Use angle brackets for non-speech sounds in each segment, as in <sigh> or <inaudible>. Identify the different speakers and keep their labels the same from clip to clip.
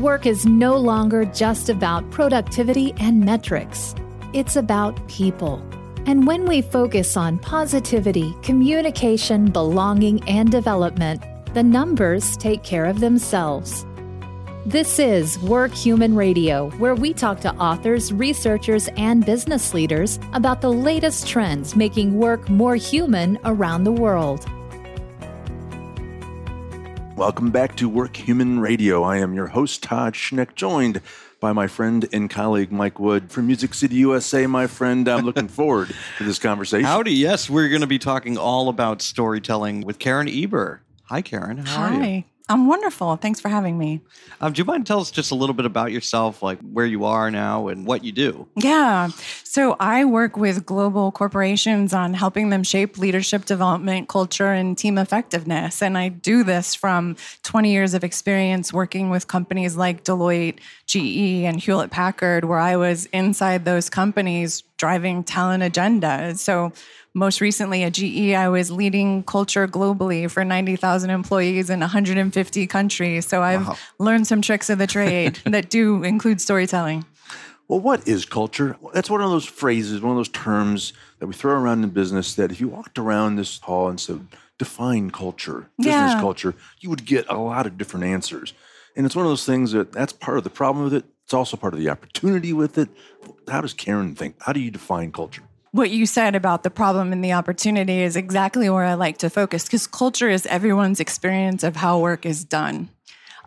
Speaker 1: Work is no longer just about productivity and metrics, it's about people. And when we focus on positivity, communication, belonging, and development, the numbers take care of themselves. This is Work Human Radio, where we talk to authors, researchers, and business leaders about the latest trends making work more human around the world.
Speaker 2: Welcome back to Work Human Radio. I am your host, Todd Schneck, joined by my friend and colleague Mike Wood from Music City, USA. My friend, I'm looking <laughs> forward to this conversation.
Speaker 3: Howdy. Yes, we're going to be talking all about storytelling with Karen Eber. Hi, Karen. How
Speaker 4: Hi. I'm wonderful. Thanks for having me.
Speaker 3: Um, do you mind tell us just a little bit about yourself, like where you are now and what you do?
Speaker 4: Yeah. So I work with global corporations on helping them shape leadership development, culture, and team effectiveness. And I do this from 20 years of experience working with companies like Deloitte, GE, and Hewlett Packard, where I was inside those companies driving talent agendas. So most recently at GE, I was leading culture globally for 90,000 employees in 150 countries. So I've
Speaker 3: Wow.
Speaker 4: learned some tricks of the trade <laughs> that do include storytelling.
Speaker 2: Well, what is culture? That's one of those phrases, one of those terms that we throw around in business that if you walked around this hall and said, define culture, business
Speaker 4: Yeah.
Speaker 2: culture, you would get a lot of different answers. And it's one of those things that that's part of the problem with it. It's also part of the opportunity with it. How does Karen think? How do you define culture?
Speaker 4: What you said about the problem and the opportunity is exactly where I like to focus because culture is everyone's experience of how work is done.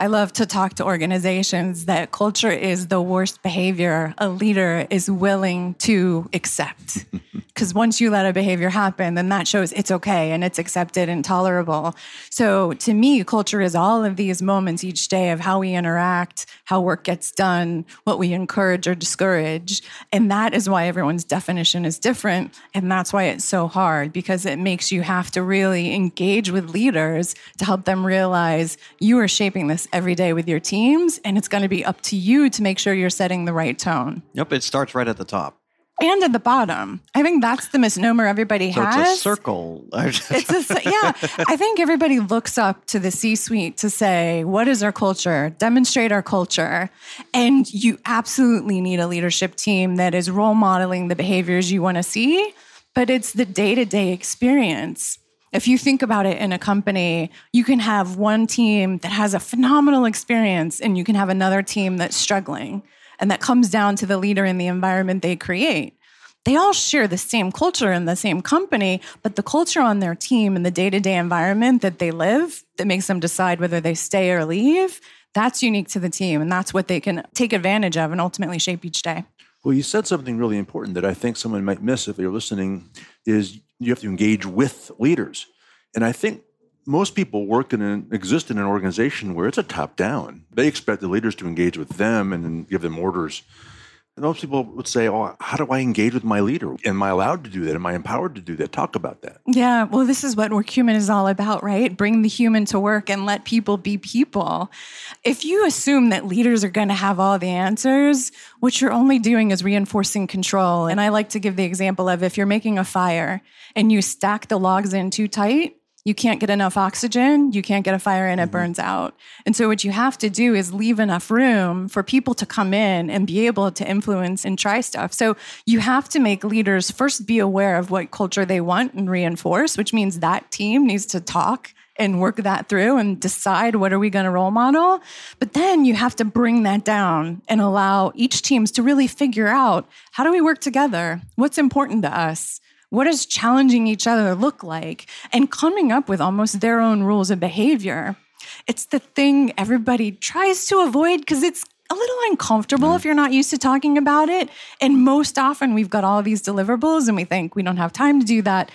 Speaker 4: I love to talk to organizations that culture is the worst behavior a leader is willing to accept. <laughs> Because once you let a behavior happen, then that shows it's okay and it's accepted and tolerable. So to me, culture is all of these moments each day of how we interact, how work gets done, what we encourage or discourage. And that is why everyone's definition is different. And that's why it's so hard because it makes you have to really engage with leaders to help them realize you are shaping this every day with your teams. And it's going to be up to you to make sure you're setting the right tone.
Speaker 3: Yep, it starts right at the top.
Speaker 4: And at the bottom. I think that's the misnomer everybody
Speaker 3: So
Speaker 4: has.
Speaker 3: it's a circle. <laughs>
Speaker 4: It's a, yeah. I think everybody looks up to the C suite to say, what is our culture? Demonstrate our culture. And you absolutely need a leadership team that is role modeling the behaviors you want to see, but it's the day to day experience. If you think about it in a company, you can have one team that has a phenomenal experience and you can have another team that's struggling. And that comes down to the leader and the environment they create they all share the same culture in the same company, but the culture on their team and the day to day environment that they live that makes them decide whether they stay or leave, that's unique to the team. And that's what they can take advantage of and ultimately shape each day.
Speaker 2: Well, you said something really important that I think someone might miss if they're listening is you have to engage with leaders. And I think most people work in an exist in an organization where it's a top down. They expect the leaders to engage with them and give them orders. Most people would say, "Oh, how do I engage with my leader? Am I allowed to do that? Am I empowered to do that?" Talk about that.
Speaker 4: Yeah, well, this is what Work Human is all about, right? Bring the human to work and let people be people. If you assume that leaders are going to have all the answers, what you're only doing is reinforcing control. And I like to give the example of if you're making a fire and you stack the logs in too tight, you can't get enough oxygen, you can't get a fire and it mm-hmm. burns out. And so, what you have to do is leave enough room for people to come in and be able to influence and try stuff. So, you have to make leaders first be aware of what culture they want and reinforce, which means that team needs to talk and work that through and decide what are we going to role model. But then you have to bring that down and allow each teams to really figure out how do we work together? What's important to us what does challenging each other look like? And coming up with almost their own rules of behavior. It's the thing everybody tries to avoid because it's a little uncomfortable if mm. you're not used to talking about it. And most often we've got all these deliverables and we think we don't have time to do that.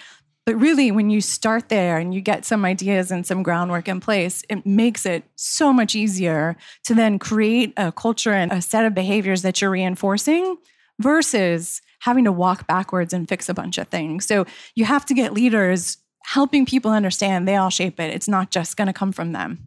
Speaker 4: But really, when you start there and you get some ideas and some groundwork in place, it makes it so much easier to then create a culture and a set of behaviors that you're reinforcing versus having to walk backwards and fix a bunch of things. So you have to get leaders helping people understand they all shape it. It's not just going to come from them.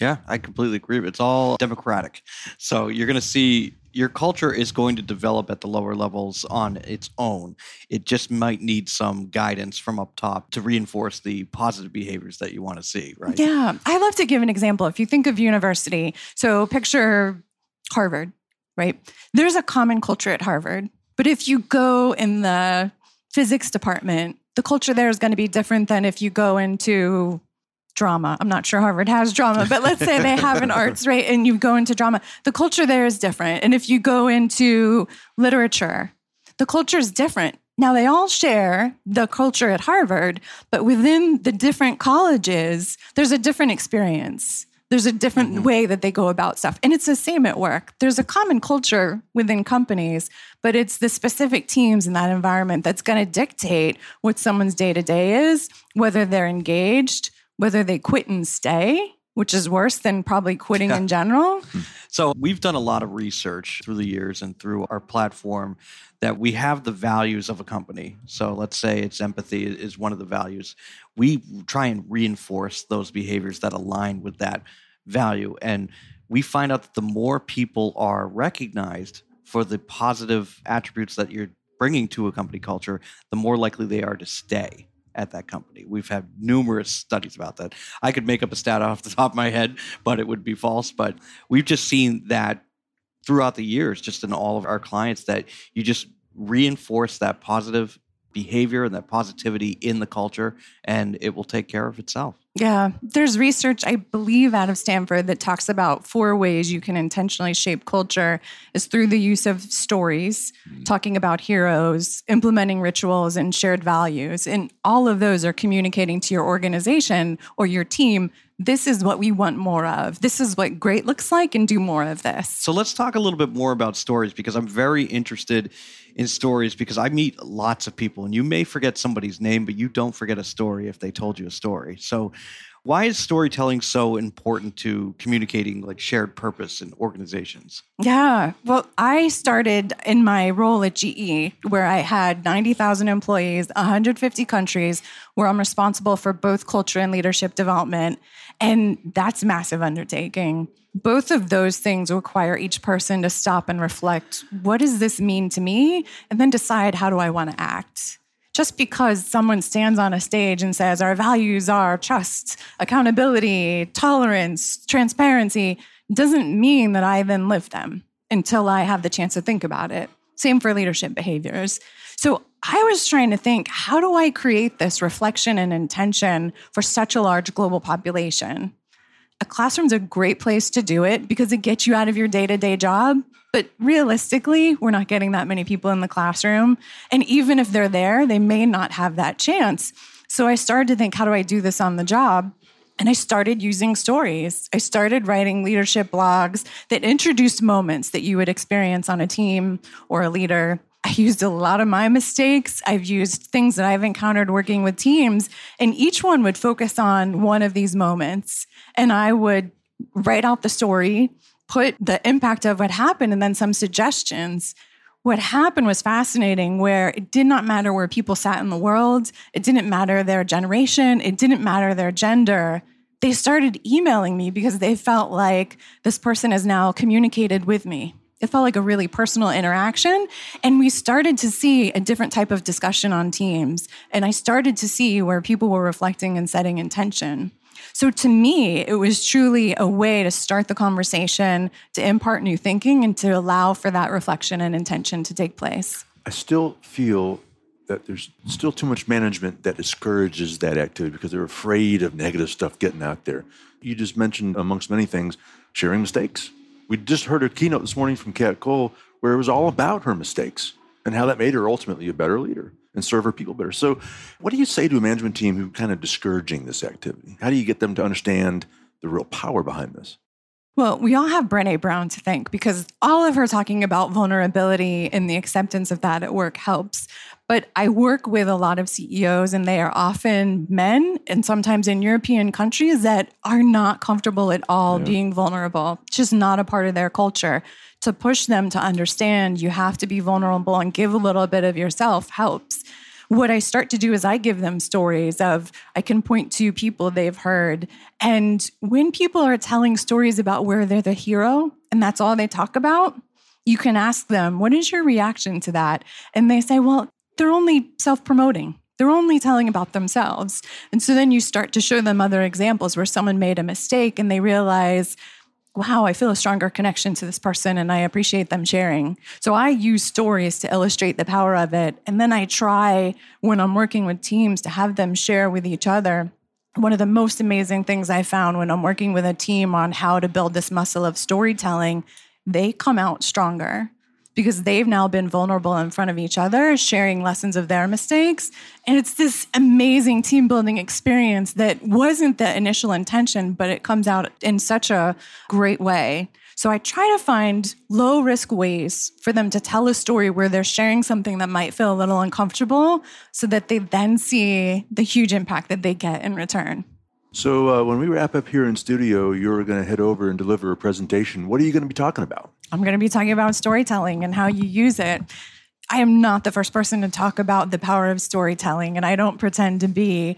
Speaker 3: Yeah, I completely agree. It's all democratic. So you're going to see your culture is going to develop at the lower levels on its own. It just might need some guidance from up top to reinforce the positive behaviors that you want to see, right?
Speaker 4: Yeah. I love to give an example. If you think of university, so picture Harvard, right? There's a common culture at Harvard. But if you go in the physics department, the culture there is going to be different than if you go into drama. I'm not sure Harvard has drama, but let's say they have an <laughs> arts, right? And you go into drama. The culture there is different. And if you go into literature, the culture is different. Now, they all share the culture at Harvard, but within the different colleges, there's a different experience. There's a different mm-hmm. way that they go about stuff. And it's the same at work. There's a common culture within companies, but it's the specific teams in that environment that's going to dictate what someone's day to day is, whether they're engaged, whether they quit and stay, which is worse than probably quitting in general. Hmm.
Speaker 3: So, we've done a lot of research through the years and through our platform that we have the values of a company. So, let's say it's empathy is one of the values. We try and reinforce those behaviors that align with that value. And we find out that the more people are recognized for the positive attributes that you're bringing to a company culture, the more likely they are to stay at that company. We've had numerous studies about that. I could make up a stat off the top of my head, but it would be false. But we've just seen that throughout the years, just in all of our clients, that you just reinforce that positive behavior and that positivity in the culture, and it will take care of itself.
Speaker 4: Yeah, there's research, I believe, out of Stanford that talks about four ways you can intentionally shape culture is through the use of stories, mm-hmm. talking about heroes, implementing rituals, and shared values. And all of those are communicating to your organization or your team this is what we want more of. This is what great looks like, and do more of this.
Speaker 3: So let's talk a little bit more about stories because I'm very interested in stories because I meet lots of people, and you may forget somebody's name, but you don't forget a story if they told you a story. So, why is storytelling so important to communicating like shared purpose in organizations?
Speaker 4: Yeah. Well, I started in my role at GE where I had 90,000 employees, 150 countries, where I'm responsible for both culture and leadership development. And that's massive undertaking. Both of those things require each person to stop and reflect what does this mean to me? And then decide how do I want to act just because someone stands on a stage and says our values are trust, accountability, tolerance, transparency, doesn't mean that I then live them until I have the chance to think about it. Same for leadership behaviors. So I was trying to think how do I create this reflection and intention for such a large global population? A classroom's a great place to do it because it gets you out of your day to day job but realistically, we're not getting that many people in the classroom. And even if they're there, they may not have that chance. So I started to think, how do I do this on the job? And I started using stories. I started writing leadership blogs that introduced moments that you would experience on a team or a leader. I used a lot of my mistakes. I've used things that I've encountered working with teams, and each one would focus on one of these moments. And I would write out the story put the impact of what happened and then some suggestions. What happened was fascinating, where it did not matter where people sat in the world, it didn't matter their generation, it didn't matter their gender. They started emailing me because they felt like this person has now communicated with me. It felt like a really personal interaction. And we started to see a different type of discussion on teams. And I started to see where people were reflecting and setting intention. So to me, it was truly a way to start the conversation, to impart new thinking, and to allow for that reflection and intention to take place.
Speaker 2: I still feel that there's still too much management that discourages that activity because they're afraid of negative stuff getting out there. You just mentioned, amongst many things, sharing mistakes. We just heard a keynote this morning from Kat Cole where it was all about her mistakes and how that made her ultimately a better leader and serve our people better. So, what do you say to a management team who kind of discouraging this activity? How do you get them to understand the real power behind this?
Speaker 4: Well, we all have Brene Brown to thank because all of her talking about vulnerability and the acceptance of that at work helps. But I work with a lot of CEOs, and they are often men and sometimes in European countries that are not comfortable at all yeah. being vulnerable. It's just not a part of their culture to push them to understand you have to be vulnerable and give a little bit of yourself helps. What I start to do is I give them stories of I can point to people they've heard. And when people are telling stories about where they're the hero and that's all they talk about, you can ask them, What is your reaction to that? And they say, Well, they're only self promoting. They're only telling about themselves. And so then you start to show them other examples where someone made a mistake and they realize, wow, I feel a stronger connection to this person and I appreciate them sharing. So I use stories to illustrate the power of it. And then I try when I'm working with teams to have them share with each other. One of the most amazing things I found when I'm working with a team on how to build this muscle of storytelling, they come out stronger because they've now been vulnerable in front of each other, sharing lessons of their mistakes. And it's this amazing team building experience that wasn't the initial intention, but it comes out in such a great way. So I try to find low risk ways for them to tell a story where they're sharing something that might feel a little uncomfortable so that they then see the huge impact that they get in return.
Speaker 2: So, uh, when we wrap up here in studio, you're going to head over and deliver a presentation. What are you going to be talking about?
Speaker 4: I'm going to be talking about storytelling and how you use it. I am not the first person to talk about the power of storytelling, and I don't pretend to be.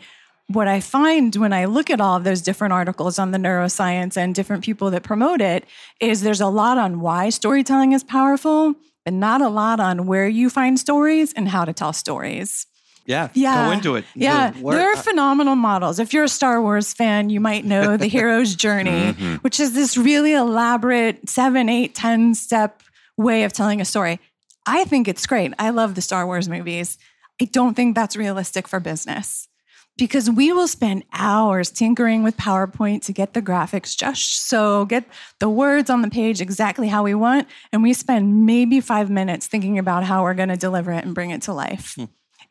Speaker 4: What I find when I look at all of those different articles on the neuroscience and different people that promote it is there's a lot on why storytelling is powerful, but not a lot on where you find stories and how to tell stories.
Speaker 3: Yeah,
Speaker 4: Yeah.
Speaker 3: go into it.
Speaker 4: Yeah,
Speaker 3: The-
Speaker 4: there are uh, phenomenal models. If you're a Star Wars fan, you might know <laughs> the hero's journey, mm-hmm. which is this really elaborate seven, eight, ten step way of telling a story. I think it's great. I love the Star Wars movies. I don't think that's realistic for business because we will spend hours tinkering with PowerPoint to get the graphics just so, get the words on the page exactly how we want. And we spend maybe five minutes thinking about how we're going to deliver it and bring it to life. Hmm.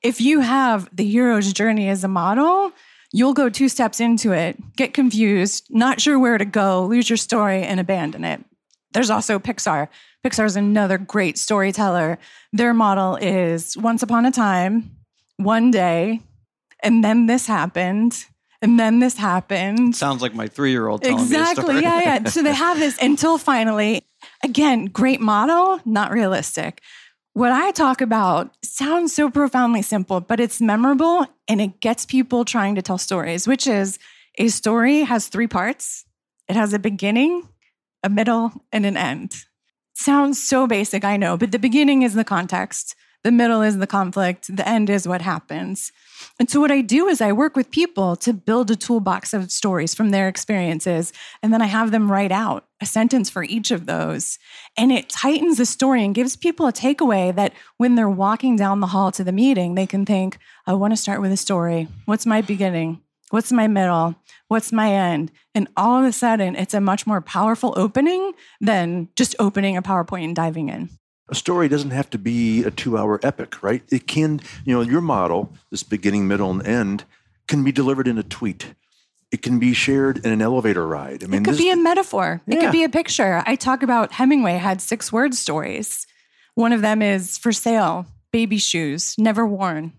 Speaker 4: If you have the hero's journey as a model, you'll go two steps into it, get confused, not sure where to go, lose your story, and abandon it. There's also Pixar. Pixar is another great storyteller. Their model is once upon a time, one day, and then this happened, and then this happened.
Speaker 3: Sounds like my three year old telling me a
Speaker 4: Exactly. Yeah, yeah. So they have this <laughs> until finally, again, great model, not realistic. What I talk about sounds so profoundly simple, but it's memorable and it gets people trying to tell stories, which is a story has three parts it has a beginning, a middle, and an end. Sounds so basic, I know, but the beginning is the context, the middle is the conflict, the end is what happens. And so, what I do is I work with people to build a toolbox of stories from their experiences. And then I have them write out a sentence for each of those. And it tightens the story and gives people a takeaway that when they're walking down the hall to the meeting, they can think, I want to start with a story. What's my beginning? What's my middle? What's my end? And all of a sudden, it's a much more powerful opening than just opening a PowerPoint and diving in.
Speaker 2: A story doesn't have to be a two hour epic, right? It can, you know, your model, this beginning, middle, and end, can be delivered in a tweet. It can be shared in an elevator ride. I mean,
Speaker 4: It could
Speaker 2: this,
Speaker 4: be a metaphor. It could be a picture. I talk about Hemingway had six word stories. One of them is for sale, baby shoes, never worn.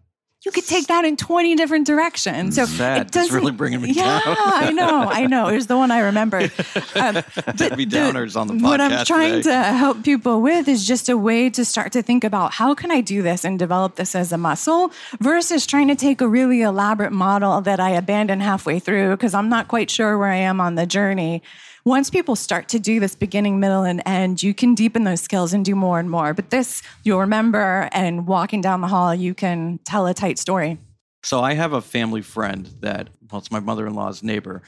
Speaker 4: You could take that in 20 different directions. So
Speaker 3: Sad.
Speaker 4: it
Speaker 3: It's
Speaker 4: doesn't
Speaker 3: really bringing me
Speaker 4: yeah,
Speaker 3: down.
Speaker 4: I know, I know. It was the one I remember. <laughs> Um, but
Speaker 3: me
Speaker 4: the-
Speaker 3: downers on the podcast.
Speaker 4: What I'm trying
Speaker 3: today.
Speaker 4: to help people with is just a way to start to think about how can I do this and develop this as a muscle versus trying to take a really elaborate model that I abandon halfway through because I'm not quite sure where I am on the journey. Once people start to do this beginning, middle, and end, you can deepen those skills and do more and more. But this, you'll remember, and walking down the hall, you can tell a tight story.
Speaker 3: So I have a family friend that, well, it's my mother in law's neighbor,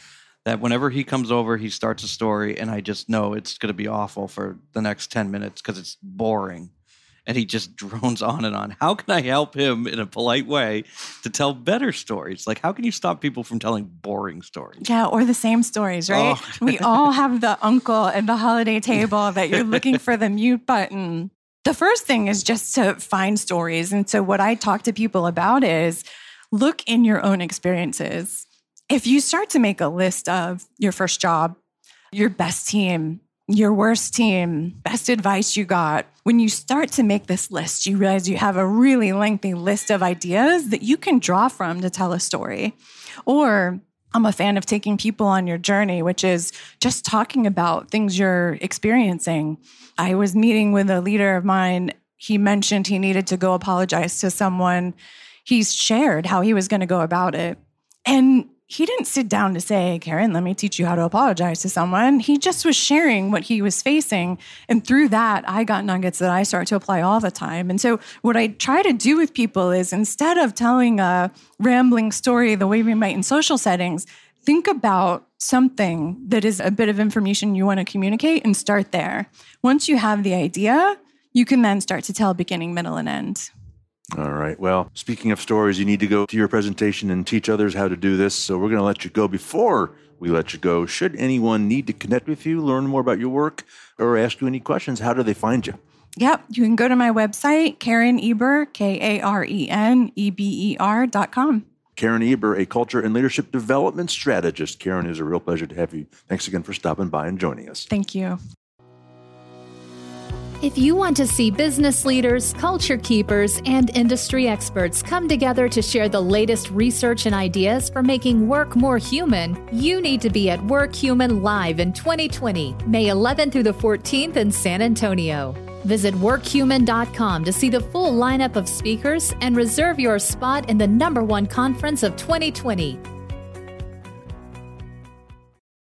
Speaker 3: that whenever he comes over, he starts a story, and I just know it's going to be awful for the next 10 minutes because it's boring. And he just <laughs> drones on and on. How can I help him in a polite way to tell better stories? Like, how can you stop people from telling boring stories?
Speaker 4: Yeah, or the same stories, right?
Speaker 3: Oh.
Speaker 4: we all <laughs> have the uncle at the holiday table that you're looking for the mute button. The first thing is just to find stories. And so, what I talk to people about is look in your own experiences. If you start to make a list of your first job, your best team, your worst team, best advice you got, when you start to make this list, you realize you have a really lengthy list of ideas that you can draw from to tell a story. Or I'm a fan of taking people on your journey, which is just talking about things you're experiencing. I was meeting with a leader of mine. He mentioned he needed to go apologize to someone. He's shared how he was going to go about it. And he didn't sit down to say, Karen, let me teach you how to apologize to someone. He just was sharing what he was facing. And through that, I got nuggets that I start to apply all the time. And so, what I try to do with people is instead of telling a rambling story the way we might in social settings, think about something that is a bit of information you want to communicate and start there. Once you have the idea, you can then start to tell beginning, middle, and end.
Speaker 2: All right. Well, speaking of stories, you need to go to your presentation and teach others how to do this. So we're going to let you go before we let you go. Should anyone need to connect with you, learn more about your work, or ask you any questions, how do they find you?
Speaker 4: Yep. You can go to my website, Karen Eber, K A R E N E B E R dot com.
Speaker 2: Karen Eber, a culture and leadership development strategist. Karen, it is a real pleasure to have you. Thanks again for stopping by and joining us.
Speaker 4: Thank you.
Speaker 1: If you want to see business leaders, culture keepers, and industry experts come together to share the latest research and ideas for making work more human, you need to be at Work Human Live in 2020, May 11th through the 14th in San Antonio. Visit workhuman.com to see the full lineup of speakers and reserve your spot in the number one conference of 2020.